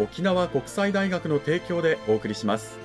沖縄国際大学の提供でお送りします。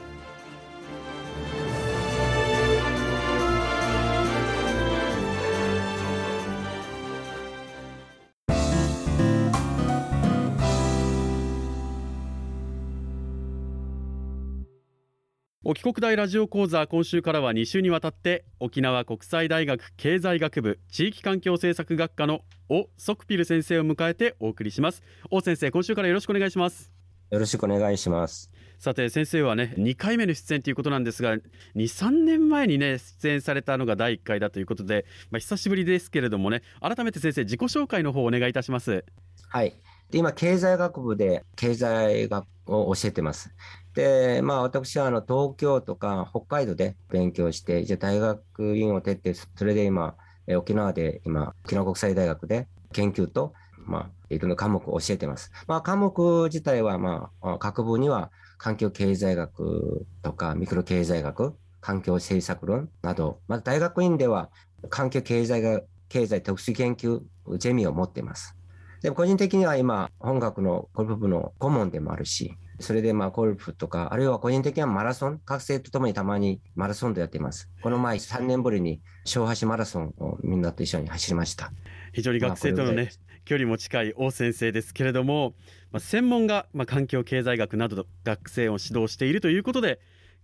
沖国大ラジオ講座今週からは2週にわたって沖縄国際大学経済学部地域環境政策学科のオ・ソクピル先生を迎えてお送りします。オ先生今週からよろしくお願いします。よろしくお願いします。さて先生はね2回目の出演ということなんですが23年前にね出演されたのが第1回だということで、まあ、久しぶりですけれどもね改めて先生自己紹介の方お願いいたします。はい。で今経済学部で経済学を教えてます。で、まあ、私はあの東京とか北海道で勉強して、じゃ大学院を出て、それで今、沖縄で今、沖縄国際大学で研究と、まあ、いろんな科目を教えてます。まあ、科目自体は、まあ、各部には環境経済学とかミクロ経済学、環境政策論など、また大学院では環境経済が経済特殊研究ゼミを持っています。でも個人的には今、本学のゴルフ部の顧問でもあるし、それでまあゴルフとか、あるいは個人的にはマラソン、学生とともにたまにマラソンでやっています。この前3年ぶりに小橋マラソンをみんなと一緒に走りました。非常に学生とのね、距離も近い王先生ですけれども、まあ、専門がまあ環境経済学など学生を指導しているということで、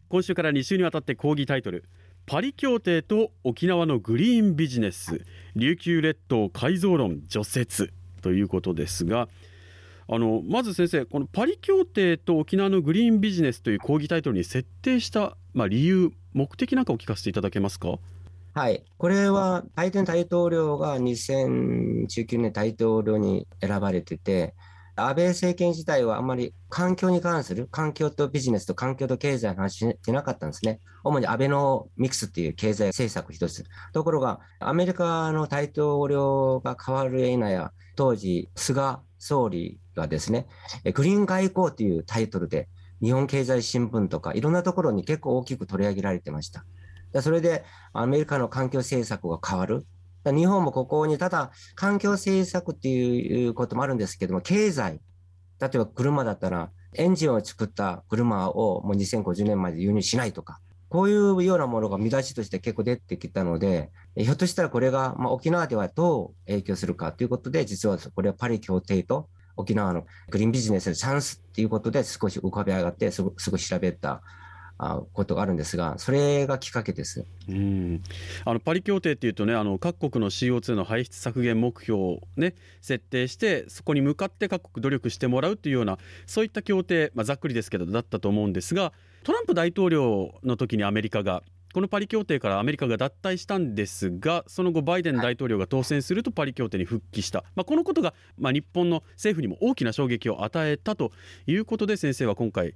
今週から2週にわたって講義タイトル、パリ協定と沖縄のグリーンビジネス、琉球列島改造論除雪ということですが、あのまず先生このパリ協定と沖縄のグリーンビジネスという講義タイトルに設定した、まあ、理由目的なんかを聞かせていただけますか？はい、これはバイデン大統領が2019年大統領に選ばれてて、安倍政権自体はあまり環境に関する、環境とビジネスと環境と経済の話してなかったんですね。主に安倍のミクスっていう経済政策一つ。ところが、アメリカの大統領が変わるや否や、当時、菅総理がですね、グリーン外交というタイトルで、日本経済新聞とかいろんなところに結構大きく取り上げられてました。それでアメリカの環境政策が変わる。日本もここにただ環境政策っていうこともあるんですけども、経済、例えば車だったらエンジンを作った車をもう2050年まで輸入しないとか、こういうようなものが見出しとして結構出てきたので、ひょっとしたらこれが、まあ、沖縄ではどう影響するかということで、実はこれはパリ協定と沖縄のグリーンビジネスのチャンスっていうことで少し浮かび上がってすぐすぐ調べたことがあるんですが、それがきっかけです。うん。あのパリ協定っていうとね、あの各国の CO2 の排出削減目標を、ね、設定して、そこに向かって各国努力してもらうというような、そういった協定、まあ、ざっくりですけど、だったと思うんですが、トランプ大統領の時にアメリカがこのパリ協定からアメリカが脱退したんですがその後バイデン大統領が当選するとパリ協定に復帰した、まあ、このことが、まあ、日本の政府にも大きな衝撃を与えたということで先生は今回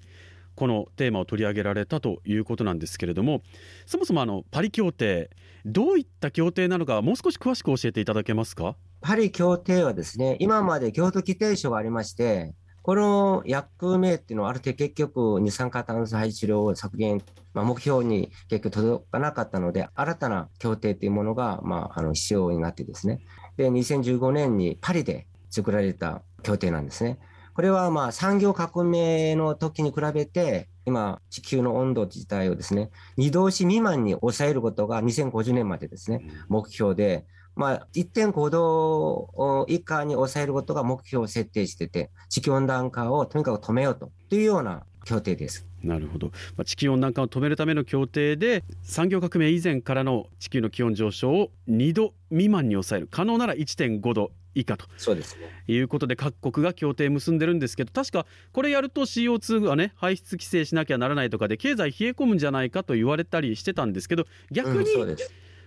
このテーマを取り上げられたということなんですけれどもそもそもあのパリ協定どういった協定なのかもう少し詳しく教えていただけますか？パリ協定はですね今まで京都規定書がありましてこの役名っていうのはある程度結局二酸化炭素排出量を削減、まあ、目標に結局届かなかったので、新たな協定というものが、まあ、あの必要になってですね。で、2015年にパリで作られた協定なんですね。これはまあ産業革命の時に比べて、今、地球の温度自体をですね、2度子未満に抑えることが2050年までですね、目標で、まあ、1.5度以下に抑えることが目標を設定してて、地球温暖化をとにかく止めようというような協定です。なるほど、まあ、地球温暖化を止めるための協定で産業革命以前からの地球の気温上昇を2度未満に抑える。可能なら1.5度以下と。そうですね。いうことで各国が協定結んでるんですけど確かこれやると CO2 がね排出規制しなきゃならないとかで経済冷え込むんじゃないかと言われたりしてたんですけど逆に、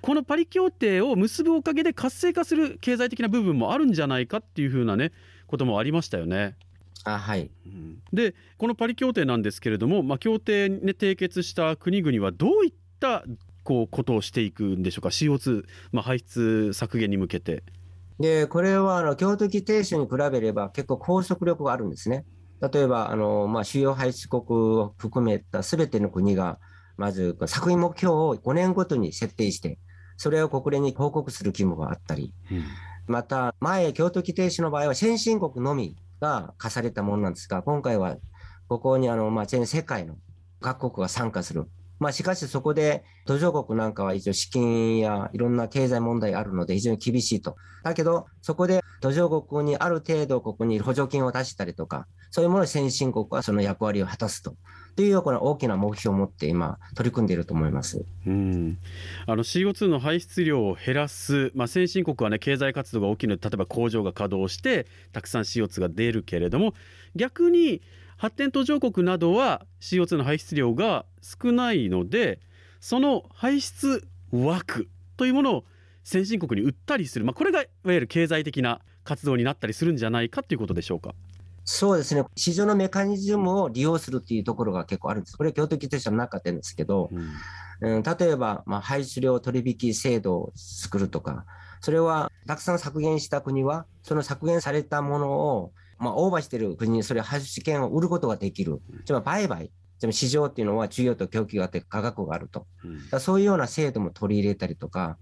このパリ協定を結ぶおかげで活性化する経済的な部分もあるんじゃないかっていうふうなねこともありましたよね。あはい、でこのパリ協定なんですけれども、まあ、協定に、ね、締結した国々はどういったこうことをしていくんでしょうか？CO2、まあ、排出削減に向けて。でこれはあの京都規定書に比べれば結構拘束力があるんですね。例えばあの、まあ、主要排出国を含めたすべての国がまず作品目標を5年ごとに設定してそれを国連に報告する義務があったり、うん、また前京都規定書の場合は先進国のみが課されたものなんですが、今回はここにあの、まあ、全世界の各国が参加する。まあ、しかしそこで途上国なんかは一応資金やいろんな経済問題あるので非常に厳しいと。だけど、そこで途上国にある程度ここに補助金を出したりとか、そういうものを先進国はその役割を果たすと。というような大きな目標を持って今、取り組んでいると思いますうんあの CO2 の排出量を減らす、まあ、先進国は、ね、経済活動が起きる例えば工場が稼働してたくさん CO2 が出るけれども逆に発展途上国などは CO2 の排出量が少ないのでその排出枠というものを先進国に売ったりする、まあ、これがいわゆる経済的な活動になったりするんじゃないかということでしょうか。そうですね、市場のメカニズムを利用するっていうところが結構あるんです。これは京都規定者の中でですけど、うん、うん、例えば、まあ、排出量取引制度を作るとか、それはたくさん削減した国は、その削減されたものを、まあ、オーバーしている国にそれ排出権を売ることができる。つまり売買。つまり市場っていうのは需要と供給があって価格があると。うん、そういうような制度も取り入れたりとか、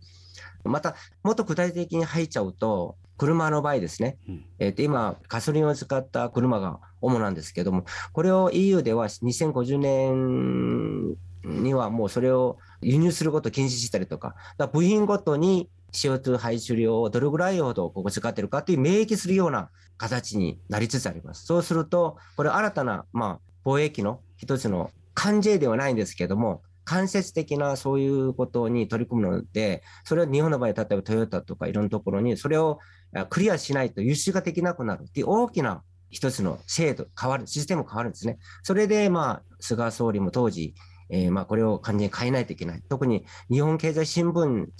また、もっと具体的に入っちゃうと、車の場合ですね、うん、えー、と今、ガソリンを使った車が主なんですけども、これを EU では2050年にはもうそれを輸入することを禁止したりとか、か部品ごとに CO2 排出量をどれぐらいほどここ使ってるかという明記するような形になりつつあります。そうすると、これ新たな、まあ、貿易の一つの関税ではないんですけども、間接的なそういうことに取り組むので、それは日本の場合、例えばトヨタとかいろんなところに、それをクリアしないと輸出ができなくなるっていう大きな一つの制度、変わる、システム変わるんですね。それで、まあ、菅総理も当時、えー、まあ、これを完全に変えないといけない。特に日本経済新聞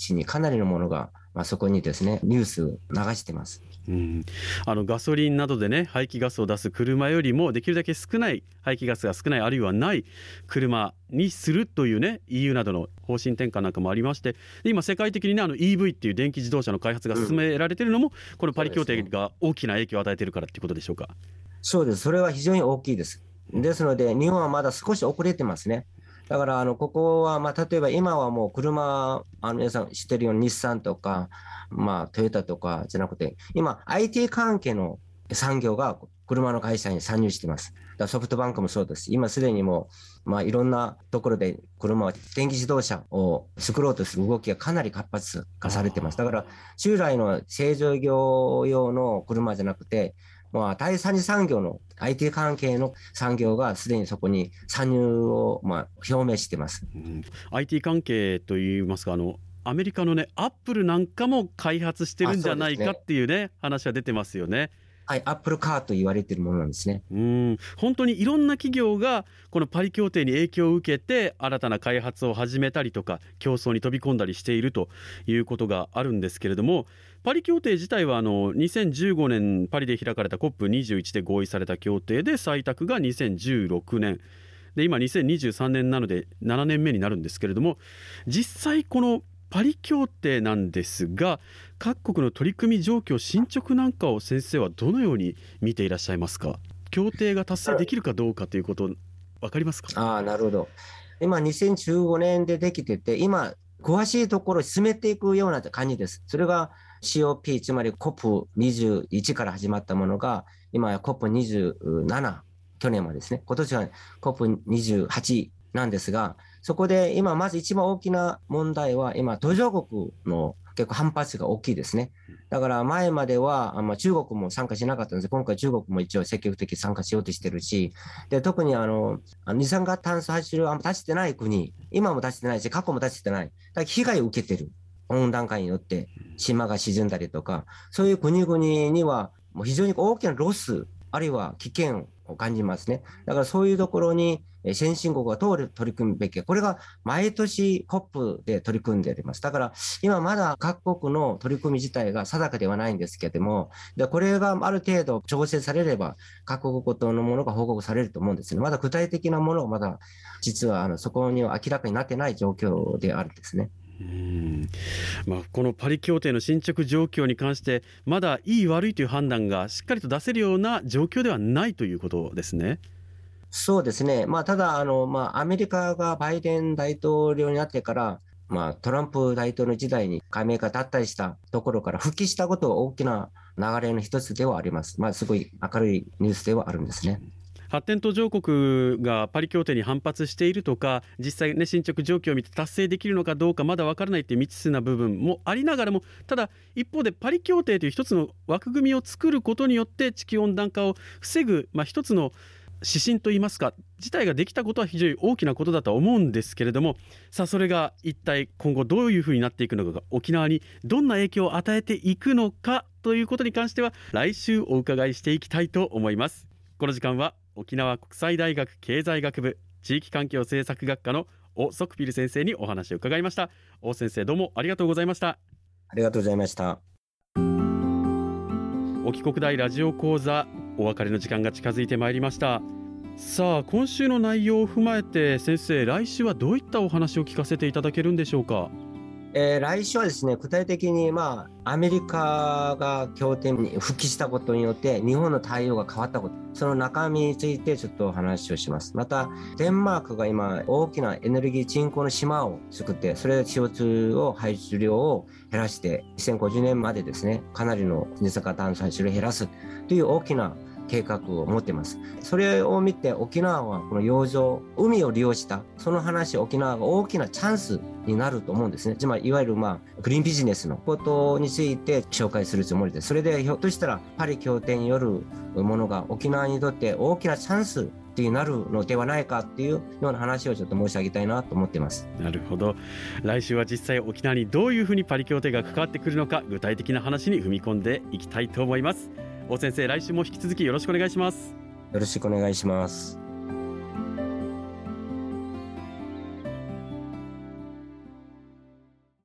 紙にかなりのものが、まあ、そこにですね、ニュース流してます。うん、あのガソリンなどでね排気ガスを出す車よりもできるだけ少ない排気ガスが少ないあるいはない車にするというね EU などの方針転換なんかもありまして今世界的にねあの EV っていう電気自動車の開発が進められているのも、うん、このパリ協定が大きな影響を与えているからっていうことでしょうか？そうです。それは非常に大きいです。ですので日本はまだ少し遅れてますねだからあのここは、まあ、例えば今はもう車、あの皆さん知ってるように日産とか、まあ、トヨタとかじゃなくて、今、IT 関係の産業が車の会社に参入しています。だソフトバンクもそうです。今すでにもう、まあ、いろんなところで車は電気自動車を作ろうとする動きがかなり活発化されてます。だから、従来の製造業用の車じゃなくて、まあ、第三次産業の IT 関係の産業がすでにそこに参入をまあ表明してます、うん、IT 関係といいますかあのアメリカのねアップルなんかも開発してるんじゃないかっていうね、ね、話は出てますよね。はい、アップルカーと言われているものなんですね。うん、本当にいろんな企業がこのパリ協定に影響を受けて新たな開発を始めたりとか競争に飛び込んだりしているということがあるんですけれどもパリ協定自体はあの2015年パリで開かれた COP21 で合意された協定で採択が2016年で今2023年なので7年目になるんですけれども実際このパリ協定なんですが各国の取り組み状況進捗なんかを先生はどのように見ていらっしゃいますか？協定が達成できるかどうかということ分かりますか？あなるほど。今2015年でできてて今詳しいところ進めていくような感じです。それが COP、つまり COP21 から始まったものが、今や COP27、去年はですね、今年は COP28 なんですが、そこで今、まず一番大きな問題は、今、途上国の結構反発が大きいですね。だから前までは、ま、中国も参加しなかったんです今回中国も一応積極的に参加しようとしてるし、で特にあの二酸化炭素排出量あんま達してない国、今も達してないし、過去も達してない、だ被害を受けてる。温暖化によって島が沈んだりとか、そういう国々にはもう非常に大きなロス、あるいは危険感じますね。だからそういうところに先進国が通る取り組むべき、これが毎年 COP で取り組んでおります。だから今まだ各国の取り組み自体が定かではないんですけれども、でこれがある程度調整されれば、各国ごとのものが報告されると思うんですね。まだ具体的なものはまだ実はあのそこには明らかになってない状況であるんですね。うんまあ、このパリ協定の進捗状況に関してまだいい悪いという判断がしっかりと出せるような状況ではないということですね。そうですね、まあ、ただあの、まあ、アメリカがバイデン大統領になってから、まあ、トランプ大統領時代に加盟が脱退したところから復帰したことは大きな流れの一つではあります。まあ、すごい明るいニュースではあるんですね。発展途上国がパリ協定に反発しているとか実際、ね、進捗状況を見て達成できるのかどうかまだ分からないという未知数な部分もありながらもただ一方でパリ協定という一つの枠組みを作ることによって地球温暖化を防ぐ、まあ、一つの指針といいますか自体ができたことは非常に大きなことだと思うんですけれどもさあそれが一体今後どういうふうになっていくのか沖縄にどんな影響を与えていくのかということに関しては来週お伺いしていきたいと思います。この時間は沖縄国際大学経済学部地域環境政策学科のオ・ソクピル先生にお話を伺いました。オ先生どうもありがとうございました。ありがとうございました。沖国大ラジオ講座お別れの時間が近づいてまいりました。さあ今週の内容を踏まえて先生来週はどういったお話を聞かせていただけるんでしょうか？えー、来週はですね具体的に、まあ、アメリカが協定に復帰したことによって日本の対応が変わったことその中身についてちょっとお話をします。またデンマークが今大きなエネルギー人口の島を作ってそれで CO2 を排出量を減らして2050年までですねかなりの二酸化炭素排出量を減らすという大きな計画を持ってます。それを見て沖縄はこの洋上、海を利用した、その話、沖縄が大きなチャンスになると思うんですね。つまり、いわゆるまあ、グリーンビジネスのことについて紹介するつもりです。それでひょっとしたらパリ協定によるものが沖縄にとって大きなチャンスになるのではないかっていうような話をちょっと申し上げたいなと思ってますなるほど来週は実際沖縄にどういうふうにパリ協定が関わってくるのか具体的な話に踏み込んでいきたいと思います大先生来週も引き続きよろしくお願いします。よろしくお願いします